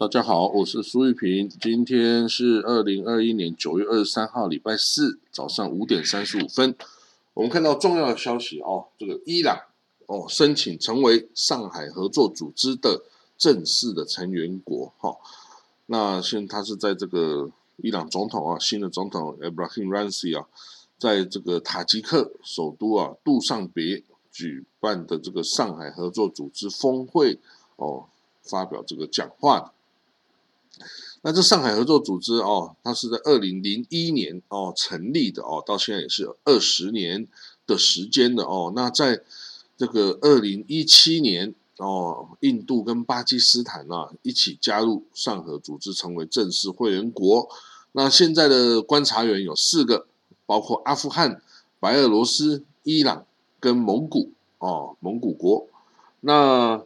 大家好，我是苏玉平。今天是二零二一年九月二十三号，礼拜四早上五点三十五分。我们看到重要的消息哦，这个伊朗哦申请成为上海合作组织的正式的成员国。哈，那现他是在这个伊朗总统啊，新的总统 Ebrahim r a n s i 啊，在这个塔吉克首都啊杜尚别举办的这个上海合作组织峰会哦，发表这个讲话。那这上海合作组织哦，它是在二零零一年哦成立的哦，到现在也是二十年的时间的哦。那在这个二零一七年哦，印度跟巴基斯坦啊一起加入上合组织，成为正式会员国。那现在的观察员有四个，包括阿富汗、白俄罗斯、伊朗跟蒙古哦，蒙古国。那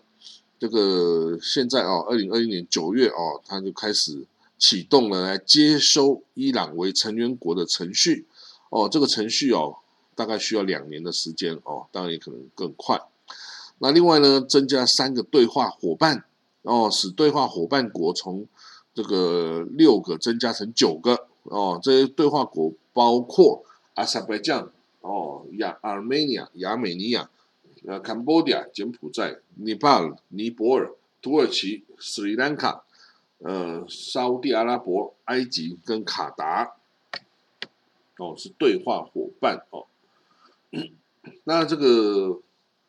这个现在啊，二零二一年九月哦，他就开始启动了来接收伊朗为成员国的程序哦。这个程序哦，大概需要两年的时间哦，当然也可能更快。那另外呢，增加三个对话伙伴哦，使对话伙伴国从这个六个增加成九个哦。这些对话国包括阿塞拜疆哦、亚、阿美尼亚、亚美尼亚。呃，Cambodia、柬埔寨、Nepal、尼泊尔、土耳其、斯里兰卡、呃，沙地阿拉伯、埃及跟卡达，哦，是对话伙伴哦。那这个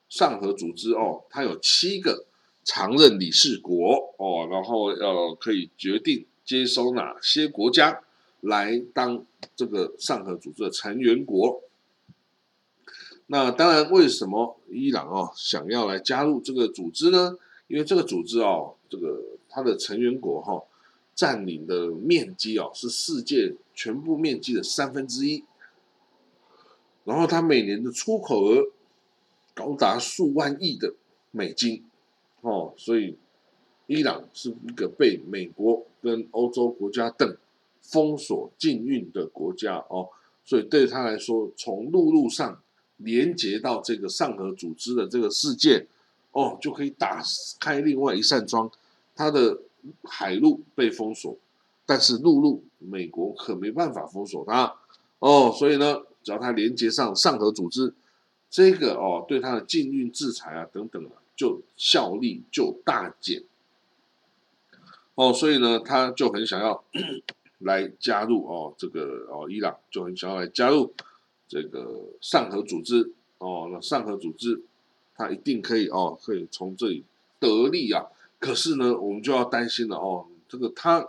上合组织哦，它有七个常任理事国哦，然后要可以决定接收哪些国家来当这个上合组织的成员国。那当然，为什么伊朗哦想要来加入这个组织呢？因为这个组织哦，这个它的成员国哈占领的面积哦是世界全部面积的三分之一，然后它每年的出口额高达数万亿的美金哦，所以伊朗是一个被美国跟欧洲国家等封锁禁运的国家哦，所以对他来说，从陆路上。连接到这个上合组织的这个世界，哦，就可以打开另外一扇窗。它的海路被封锁，但是陆路美国可没办法封锁它，哦，所以呢，只要它连接上上合组织，这个哦，对它的禁运制裁啊等等啊，就效力就大减。哦，所以呢，他就很想要 来加入哦，这个哦，伊朗就很想要来加入。这个上合组织哦，那上合组织它一定可以哦，可以从这里得利啊。可是呢，我们就要担心了哦，这个它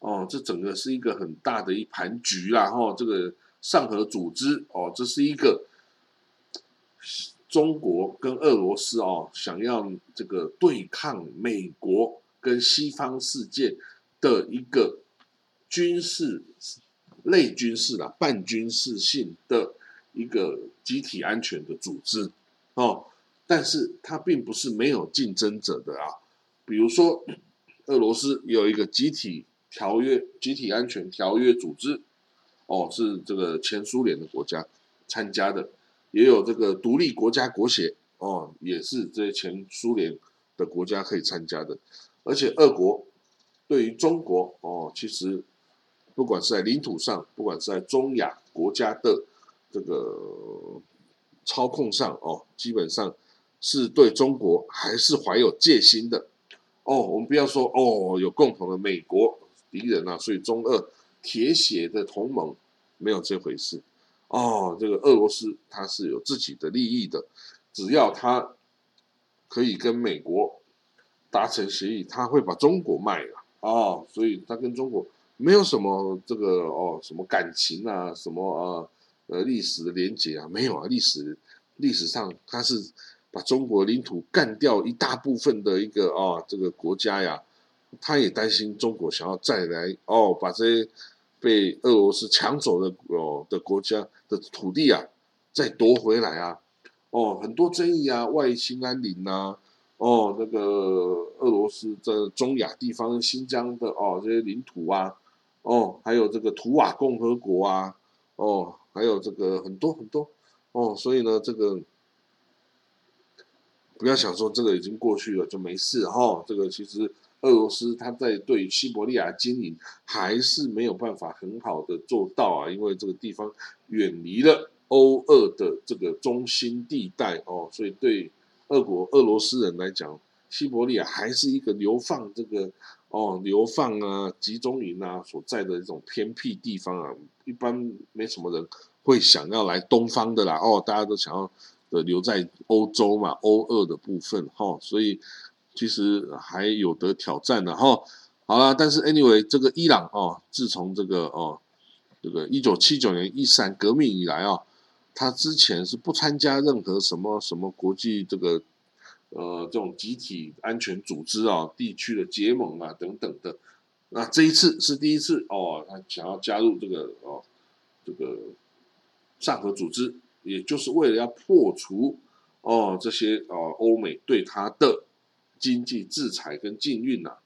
哦，这整个是一个很大的一盘局啦。哦，这个上合组织哦，这是一个中国跟俄罗斯哦，想要这个对抗美国跟西方世界的一个军事。类军事的半军事性的一个集体安全的组织哦，但是它并不是没有竞争者的啊。比如说，俄罗斯有一个集体条约、集体安全条约组织，哦，是这个前苏联的国家参加的，也有这个独立国家国协，哦，也是这些前苏联的国家可以参加的。而且，俄国对于中国，哦，其实。不管是在领土上，不管是在中亚国家的这个操控上，哦，基本上是对中国还是怀有戒心的。哦，我们不要说哦，有共同的美国敌人啊，所以中俄铁血的同盟没有这回事。哦，这个俄罗斯它是有自己的利益的，只要它可以跟美国达成协议，他会把中国卖了。哦，所以他跟中国。没有什么这个哦，什么感情啊，什么呃呃历史的连结啊，没有啊。历史历史上他是把中国领土干掉一大部分的一个哦这个国家呀，他也担心中国想要再来哦，把这些被俄罗斯抢走的哦的国家的土地啊再夺回来啊，哦很多争议啊，外兴安岭呐。哦那个俄罗斯在中亚地方新疆的哦这些领土啊。哦，还有这个图瓦共和国啊，哦，还有这个很多很多，哦，所以呢，这个不要想说这个已经过去了就没事哈，这个其实俄罗斯他在对西伯利亚经营还是没有办法很好的做到啊，因为这个地方远离了欧俄的这个中心地带哦，所以对俄国俄罗斯人来讲，西伯利亚还是一个流放这个哦流放啊集中营啊所在的这种偏僻地方啊，一般没什么人会想要来东方的啦哦，大家都想要的留在欧洲嘛，欧二的部分哈，所以。其实还有得挑战的哈，好了，但是 anyway，这个伊朗哦，自从这个哦，这个一九七九年伊斯兰革命以来啊，他之前是不参加任何什么什么国际这个呃这种集体安全组织啊、地区的结盟啊等等的，那这一次是第一次哦，他想要加入这个哦这个上合组织，也就是为了要破除哦这些哦欧美对他的。经济制裁跟禁运呐，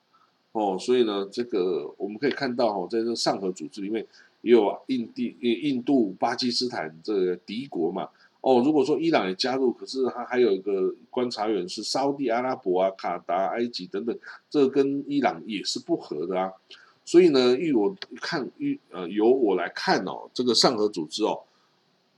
哦，所以呢，这个我们可以看到哈，在这上合组织里面也有印地、印度、巴基斯坦这个敌国嘛，哦，如果说伊朗也加入，可是他还有一个观察员是沙地阿拉伯啊、卡达、埃及等等，这跟伊朗也是不合的啊，所以呢，依我看，依呃由我来看哦，这个上合组织哦。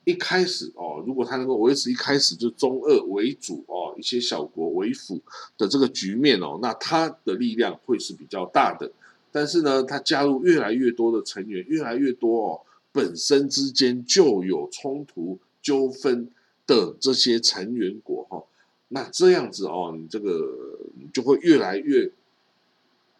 一开始哦，如果他能够维持一开始就中俄为主哦，一些小国为辅的这个局面哦，那他的力量会是比较大的。但是呢，他加入越来越多的成员，越来越多哦，本身之间就有冲突纠纷的这些成员国哈，那这样子哦，你这个就会越来越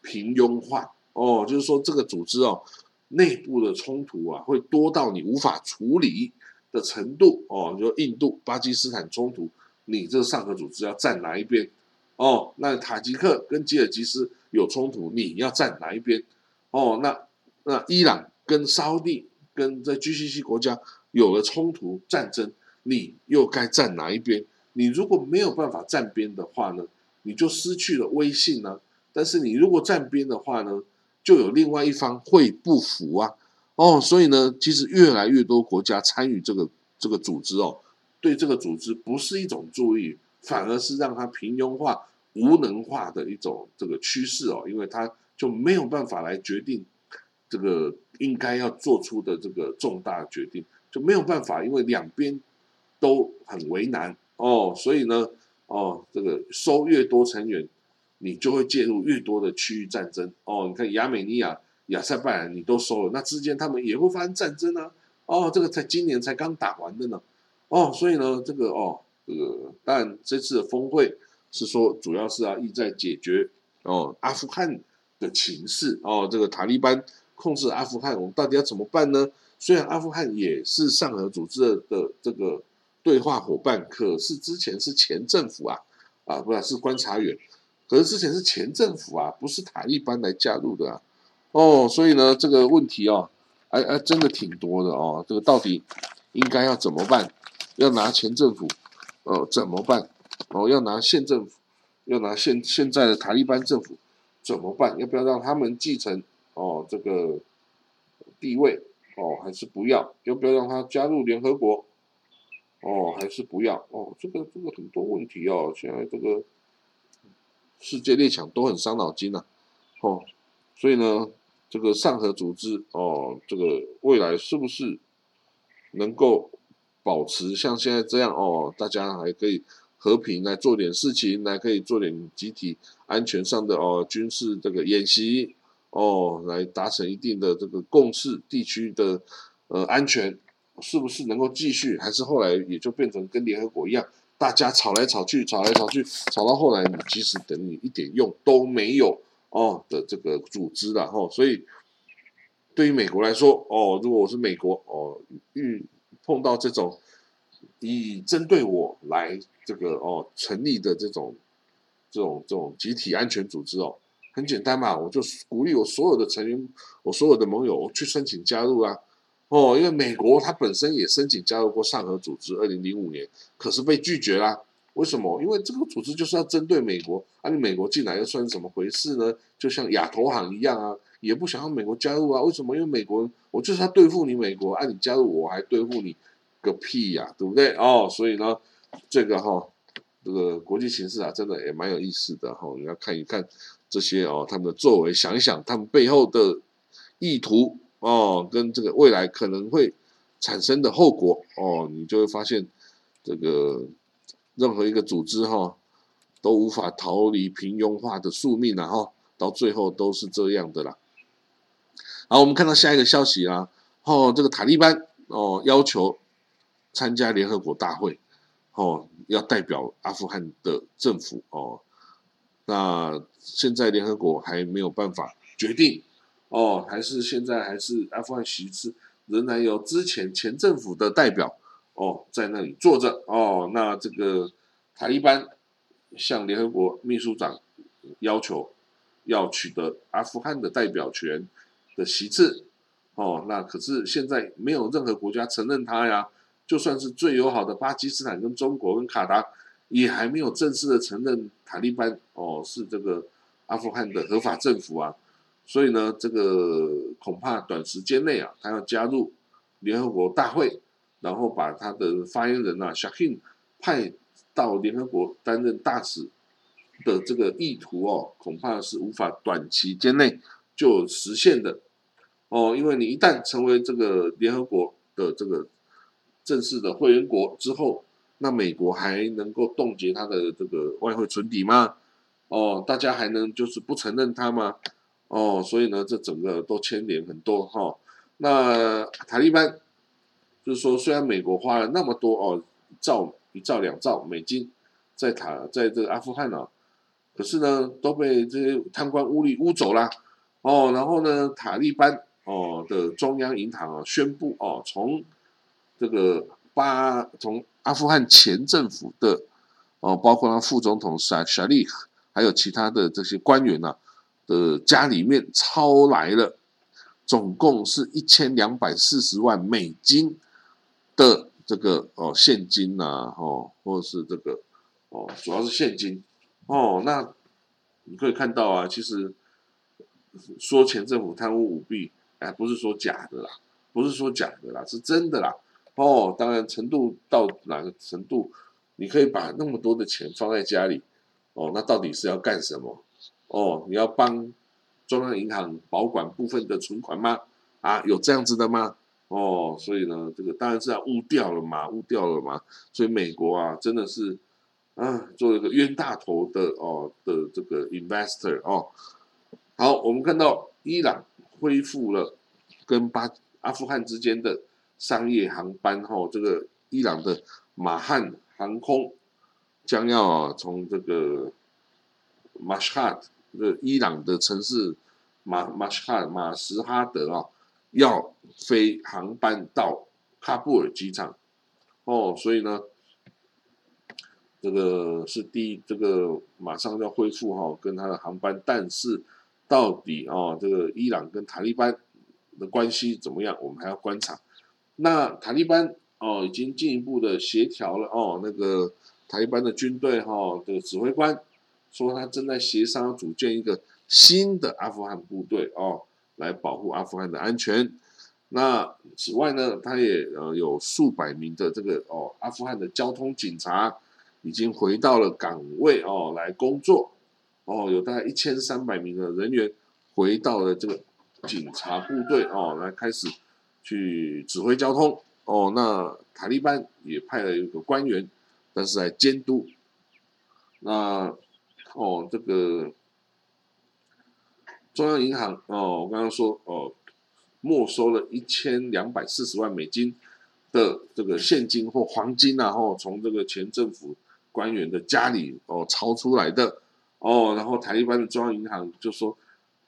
平庸化哦，就是说这个组织哦，内部的冲突啊，会多到你无法处理。的程度哦，就印度、巴基斯坦冲突，你这个上合组织要站哪一边？哦，那塔吉克跟吉尔吉斯有冲突，你要站哪一边？哦，那那伊朗跟沙地跟这 GCC 国家有了冲突战争，你又该站哪一边？你如果没有办法站边的话呢，你就失去了威信呢。但是你如果站边的话呢，就有另外一方会不服啊。哦，所以呢，其实越来越多国家参与这个这个组织哦，对这个组织不是一种注意，反而是让它平庸化、无能化的一种这个趋势哦，因为它就没有办法来决定这个应该要做出的这个重大决定，就没有办法，因为两边都很为难哦，所以呢，哦，这个收越多成员，你就会介入越多的区域战争哦，你看亚美尼亚。亚塞拜然你都收了，那之间他们也会发生战争啊！哦，这个才今年才刚打完的呢，哦，所以呢，这个哦，这个当然这次的峰会是说主要是要意在解决哦阿富汗的情势哦，这个塔利班控制阿富汗，我们到底要怎么办呢？虽然阿富汗也是上合组织的这个对话伙伴，可是之前是前政府啊，啊，不是是观察员，可是之前是前政府啊，不是塔利班来加入的啊。哦，所以呢，这个问题哦，哎哎，真的挺多的哦。这个到底应该要怎么办？要拿前政府，哦，怎么办？哦，要拿现政府，要拿现现在的塔利班政府怎么办？要不要让他们继承哦这个地位？哦，还是不要？要不要让他加入联合国？哦，还是不要？哦，这个这个很多问题哦。现在这个世界列强都很伤脑筋呐。哦，所以呢。这个上合组织哦，这个未来是不是能够保持像现在这样哦？大家还可以和平来做点事情，来可以做点集体安全上的哦军事这个演习哦，来达成一定的这个共识，地区的呃安全是不是能够继续？还是后来也就变成跟联合国一样，大家吵来吵去，吵来吵去，吵到后来你即使等你一点用都没有。哦的这个组织了哈，所以对于美国来说，哦，如果我是美国，哦，遇碰到这种以针对我来这个哦成立的这种这种这种集体安全组织哦，很简单嘛，我就鼓励我所有的成员，我所有的盟友去申请加入啊，哦，因为美国它本身也申请加入过上合组织，二零零五年，可是被拒绝啦。为什么？因为这个组织就是要针对美国啊！你美国进来又算是怎么回事呢？就像亚投行一样啊，也不想要美国加入啊。为什么？因为美国我就是要对付你美国，啊，你加入我还对付你个屁呀，对不对？哦，所以呢，这个哈，这个国际形势啊，真的也蛮有意思的哈。你要看一看这些哦，他们的作为，想一想他们背后的意图哦，跟这个未来可能会产生的后果哦，你就会发现这个任何一个组织哈都无法逃离平庸化的宿命了哈，到最后都是这样的啦。好，我们看到下一个消息啊，哦，这个塔利班哦要求参加联合国大会，哦，要代表阿富汗的政府哦。那现在联合国还没有办法决定哦，还是现在还是阿富汗席次仍然有之前前政府的代表哦在那里坐着哦。那这个塔利班向联合国秘书长要求要取得阿富汗的代表权的席次哦。那可是现在没有任何国家承认他呀，就算是最友好的巴基斯坦跟中国跟卡达。也还没有正式的承认塔利班哦是这个阿富汗的合法政府啊，所以呢，这个恐怕短时间内啊，他要加入联合国大会，然后把他的发言人啊 Shahin 派到联合国担任大使的这个意图哦，恐怕是无法短期间内就实现的哦，因为你一旦成为这个联合国的这个正式的会员国之后。那美国还能够冻结它的这个外汇存底吗？哦，大家还能就是不承认它吗？哦，所以呢，这整个都牵连很多哈。那塔利班就是说，虽然美国花了那么多哦，兆一兆两兆美金在塔在这个阿富汗啊，可是呢，都被这些贪官污吏污走了哦。然后呢，塔利班哦的中央银行啊宣布哦，从这个八从阿富汗前政府的哦，包括他副总统沙沙利，还有其他的这些官员呐的家里面抄来了，总共是一千两百四十万美金的这个哦现金呐，哦，或者是这个哦，主要是现金哦。那你可以看到啊，其实说前政府贪污舞弊，哎，不是说假的啦，不是说假的啦，是真的啦。哦，当然程度到哪个程度，你可以把那么多的钱放在家里，哦，那到底是要干什么？哦，你要帮中央银行保管部分的存款吗？啊，有这样子的吗？哦，所以呢，这个当然是要误掉了嘛，误掉了嘛。所以美国啊，真的是啊，做一个冤大头的哦的这个 investor 哦。好，我们看到伊朗恢复了跟巴阿富汗之间的。商业航班哈，这个伊朗的马汉航空将要从这个马什哈德，伊朗的城市马马什哈马什哈德啊，要飞航班到喀布尔机场哦，所以呢，这个是第一，这个马上要恢复哈，跟他的航班，但是到底哦，这个伊朗跟塔利班的关系怎么样，我们还要观察。那塔利班哦，已经进一步的协调了哦。那个塔利班的军队哈的指挥官说，他正在协商组建一个新的阿富汗部队哦，来保护阿富汗的安全。那此外呢，他也呃有数百名的这个哦阿富汗的交通警察已经回到了岗位哦来工作哦，有大概一千三百名的人员回到了这个警察部队哦来开始。去指挥交通哦，那塔利班也派了一个官员，但是来监督。那哦，这个中央银行哦，我刚刚说哦，没收了一千两百四十万美金的这个现金或黄金然后从这个前政府官员的家里哦抄出来的哦，然后塔利班的中央银行就说。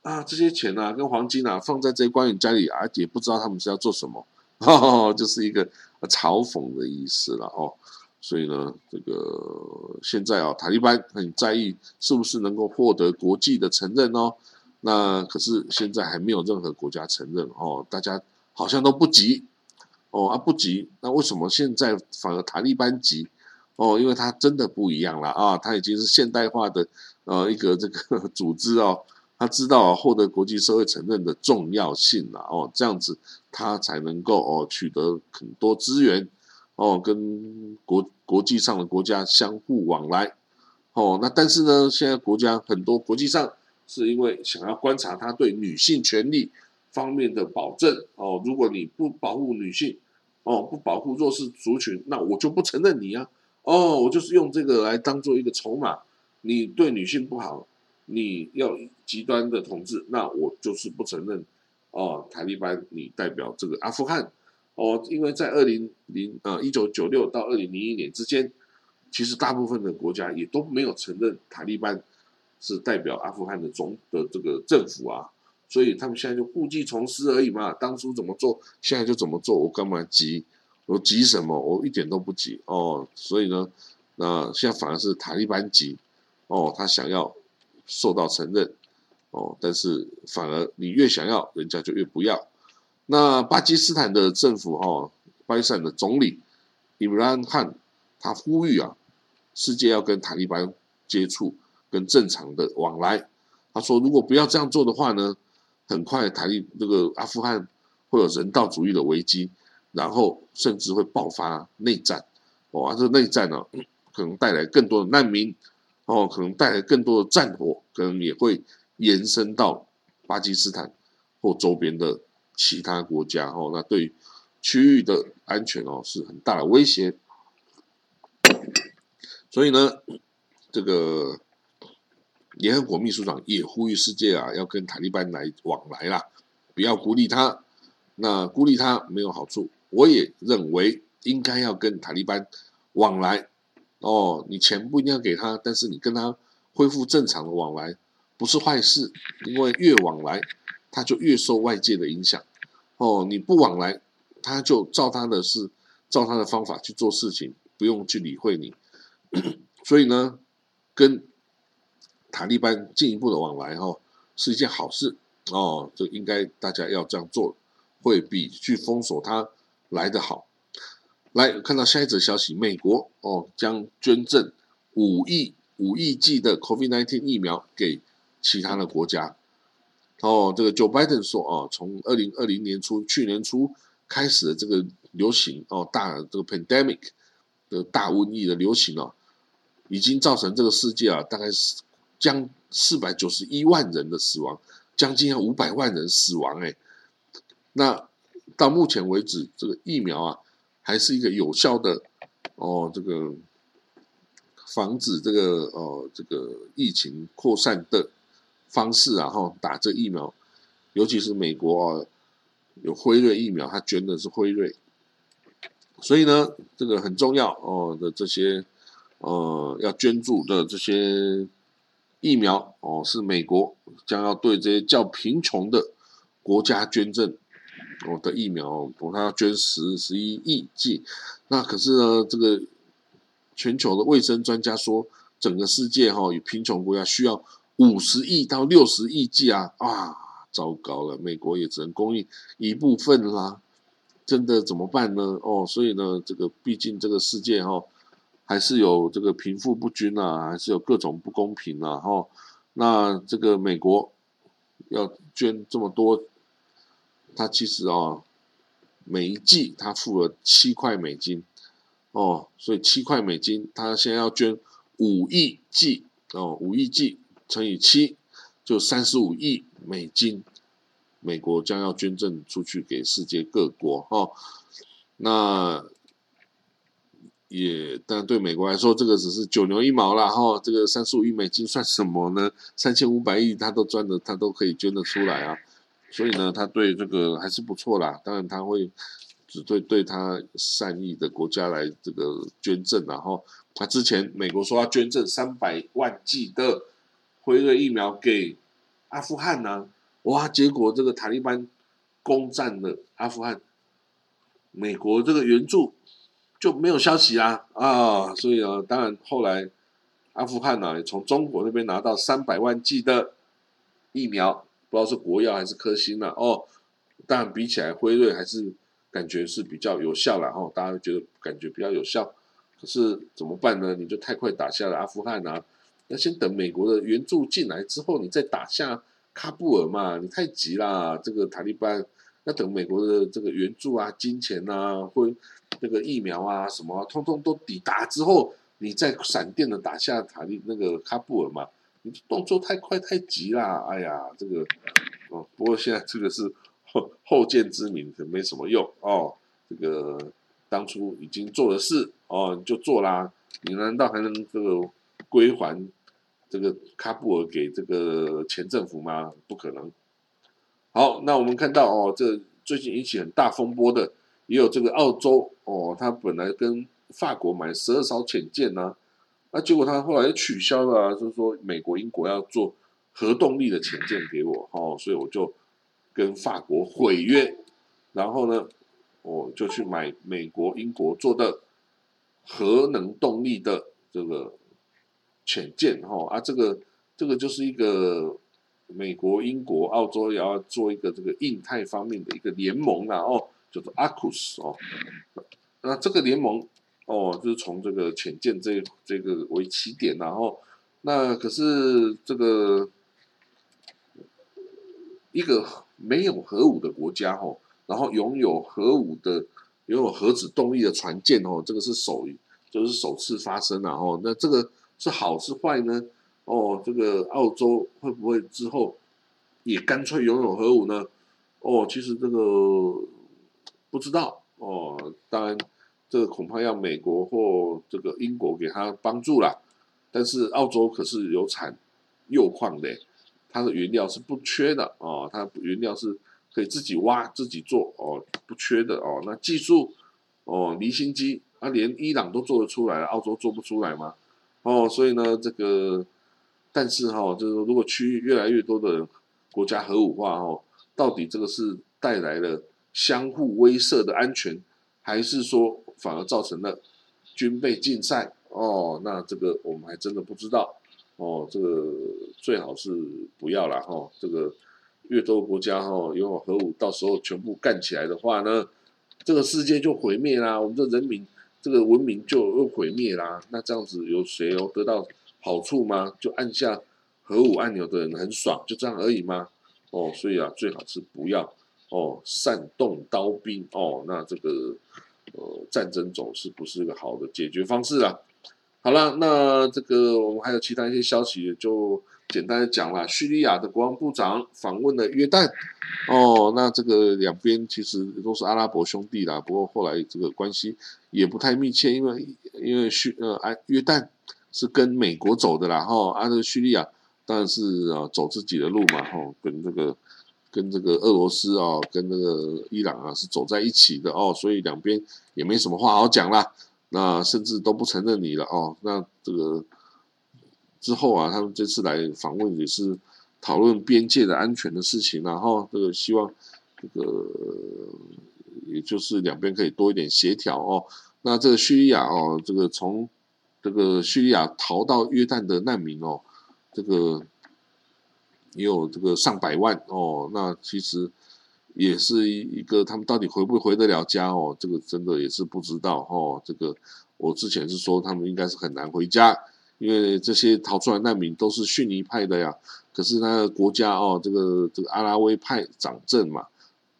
啊，这些钱啊，跟黄金啊，放在这些官员家里，而且不知道他们是要做什么，就是一个嘲讽的意思了哦。所以呢，这个现在啊，塔利班很在意是不是能够获得国际的承认哦。那可是现在还没有任何国家承认哦，大家好像都不急哦啊不急。那为什么现在反而塔利班急？哦，因为它真的不一样了啊，它已经是现代化的呃一个这个 组织哦。他知道获得国际社会承认的重要性了哦，这样子他才能够哦取得很多资源哦，跟国国际上的国家相互往来哦。那但是呢，现在国家很多国际上是因为想要观察他对女性权利方面的保证哦。如果你不保护女性，哦，不保护弱势族群，那我就不承认你啊。哦，我就是用这个来当做一个筹码。你对女性不好，你要极端的统治，那我就是不承认。哦，塔利班，你代表这个阿富汗。哦，因为在二零零呃一九九六到二零零一年之间，其实大部分的国家也都没有承认塔利班是代表阿富汗的总的这个政府啊，所以他们现在就故技重施而已嘛。当初怎么做，现在就怎么做，我干嘛急？我急什么？我一点都不急哦。所以呢，那现在反而是塔利班急哦，他想要受到承认哦，但是反而你越想要，人家就越不要。那巴基斯坦的政府哈，巴基斯坦的总理伊姆兰汗，他呼吁啊，世界要跟塔利班接触，跟正常的往来。他说，如果不要这样做的话呢，很快塔利这个阿富汗会有人道主义的危机，然后甚至会爆发内战。哇，这个内战呢，可能带来更多的难民，哦，可能带来更多的战火，可能也会延伸到巴基斯坦或周边的。其他国家哦，那对区域的安全哦是很大的威胁。所以呢，这个联合国秘书长也呼吁世界啊，要跟塔利班来往来啦，不要孤立他。那孤立他没有好处。我也认为应该要跟塔利班往来哦，你钱不一定要给他，但是你跟他恢复正常的往来不是坏事，因为越往来。他就越受外界的影响，哦，你不往来，他就照他的事照他的方法去做事情，不用去理会你。所以呢，跟塔利班进一步的往来，哈，是一件好事哦。就应该大家要这样做，会比去封锁他来的好。来看到下一则消息，美国哦将捐赠五亿五亿剂的 COVID-19 疫苗给其他的国家。哦，这个 Joe Biden 说哦，从二零二零年初，去年初开始的这个流行哦，大这个 pandemic 的大瘟疫的流行哦，已经造成这个世界啊，大概是将四百九十一万人的死亡，将近要五百万人死亡哎。那到目前为止，这个疫苗啊，还是一个有效的哦，这个防止这个哦这个疫情扩散的。方式啊，哈，打这疫苗，尤其是美国啊，有辉瑞疫苗，他捐的是辉瑞，所以呢，这个很重要哦的这些，呃，要捐助的这些疫苗哦，是美国将要对这些较贫穷的国家捐赠我的疫苗，我他要捐十十一亿剂，那可是呢，这个全球的卫生专家说，整个世界哈，与贫穷国家需要。五十亿到六十亿剂啊啊，糟糕了！美国也只能供应一部分啦，真的怎么办呢？哦，所以呢，这个毕竟这个世界哈，还是有这个贫富不均啊，还是有各种不公平啊。哈。那这个美国要捐这么多，他其实啊，每一季他付了七块美金哦，所以七块美金，他现在要捐五亿剂哦，五亿剂。乘以七，就三十五亿美金，美国将要捐赠出去给世界各国哈。那也，但对美国来说，这个只是九牛一毛啦哈。这个三十五亿美金算什么呢？三千五百亿他都赚的，他都可以捐得出来啊。所以呢，他对这个还是不错啦。当然，他会只对对他善意的国家来这个捐赠然后，他之前美国说要捐赠三百万剂的。辉瑞疫苗给阿富汗呢？哇！结果这个塔利班攻占了阿富汗，美国这个援助就没有消息啊啊！所以啊，当然后来阿富汗呢，从中国那边拿到三百万剂的疫苗，不知道是国药还是科兴了哦。当然比起来，辉瑞还是感觉是比较有效了哦，大家觉得感觉比较有效。可是怎么办呢？你就太快打下了阿富汗啊！要先等美国的援助进来之后，你再打下喀布尔嘛？你太急啦！这个塔利班要等美国的这个援助啊、金钱啊，或那个疫苗啊什么，通通都抵达之后，你再闪电的打下塔利那个喀布尔嘛？你动作太快太急啦，哎呀，这个哦，不过现在这个是后 后见之明，可没什么用哦。这个当初已经做的事哦，你就做啦，你难道还能这个归还这个喀布尔给这个前政府吗？不可能。好，那我们看到哦，这最近引起很大风波的，也有这个澳洲哦，他本来跟法国买十二艘潜舰呢，那结果他后来又取消了，就是说美国、英国要做核动力的潜舰给我，哦，所以我就跟法国毁约，然后呢，我就去买美国、英国做的核能动力的这个潜舰，哈啊，这个这个就是一个。美国、英国、澳洲也要做一个这个印太方面的一个联盟啊，哦，叫做 AUKUS 哦。那这个联盟哦，就是从这个潜舰这这个为起点，然后那可是这个一个没有核武的国家哦，然后拥有核武的、拥有核子动力的船舰哦，这个是首就是首次发生啊，哦，那这个是好是坏呢？哦，这个澳洲会不会之后也干脆拥有核武呢？哦，其实这个不知道哦。当然，这个恐怕要美国或这个英国给他帮助啦。但是澳洲可是有产铀矿的，它的原料是不缺的哦。它原料是可以自己挖、自己做哦，不缺的哦。那技术哦，离心机啊，连伊朗都做得出来，澳洲做不出来吗？哦，所以呢，这个。但是哈，就是如果区域越来越多的国家核武化哦，到底这个是带来了相互威慑的安全，还是说反而造成了军备竞赛？哦，那这个我们还真的不知道。哦，这个最好是不要了哈。这个越多国家哈拥有核武，到时候全部干起来的话呢，这个世界就毁灭啦，我们的人民这个文明就又毁灭啦。那这样子有谁有得到？好处吗？就按下核武按钮的人很爽，就这样而已吗？哦，所以啊，最好是不要哦，煽动刀兵哦，那这个呃战争总是不是一个好的解决方式啊。好了，那这个我们还有其他一些消息，就简单的讲了。叙利亚的国防部长访问了约旦，哦，那这个两边其实都是阿拉伯兄弟啦，不过后来这个关系也不太密切，因为因为叙呃哎约旦。是跟美国走的啦，哈，啊，这个叙利亚当然是啊走自己的路嘛，哈，跟这个跟这个俄罗斯啊，跟这个伊朗啊是走在一起的哦，所以两边也没什么话好讲啦，那甚至都不承认你了哦，那这个之后啊，他们这次来访问也是讨论边界的安全的事情，然后这个希望这个也就是两边可以多一点协调哦，那这个叙利亚哦，这个从这个叙利亚逃到约旦的难民哦，这个也有这个上百万哦，那其实也是一个他们到底回不回得了家哦，这个真的也是不知道哦。这个我之前是说他们应该是很难回家，因为这些逃出来难民都是逊尼派的呀。可是那个国家哦，这个这个阿拉维派掌政嘛，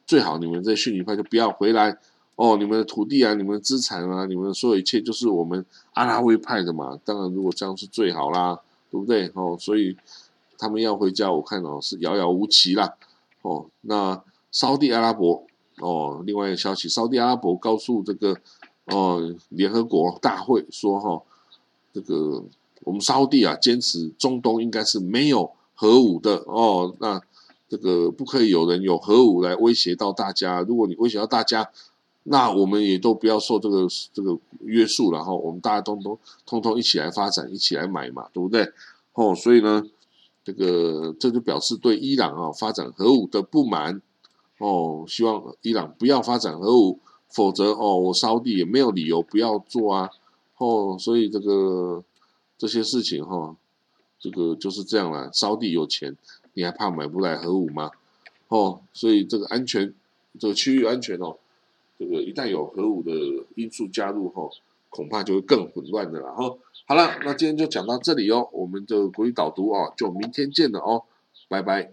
最好你们这逊尼派就不要回来。哦，你们的土地啊，你们的资产啊，你们所有一切就是我们阿拉维派的嘛。当然，如果这样是最好啦，对不对？哦，所以他们要回家，我看哦是遥遥无期啦。哦，那沙地阿拉伯哦，另外一个消息，沙地阿拉伯告诉这个哦联合国大会说哈，这个我们沙地啊坚持中东应该是没有核武的哦，那这个不可以有人有核武来威胁到大家。如果你威胁到大家，那我们也都不要受这个这个约束，然后我们大家都都通通一起来发展，一起来买嘛，对不对？哦，所以呢，这个这就表示对伊朗啊发展核武的不满哦，希望伊朗不要发展核武，否则哦，我烧地也没有理由不要做啊。哦，所以这个这些事情哈，这个就是这样了。烧地有钱，你还怕买不来核武吗？哦，所以这个安全，这个区域安全哦。这个一旦有核武的因素加入后，恐怕就会更混乱的了哈。好了，那今天就讲到这里哦，我们的国语导读哦，就明天见了哦，拜拜。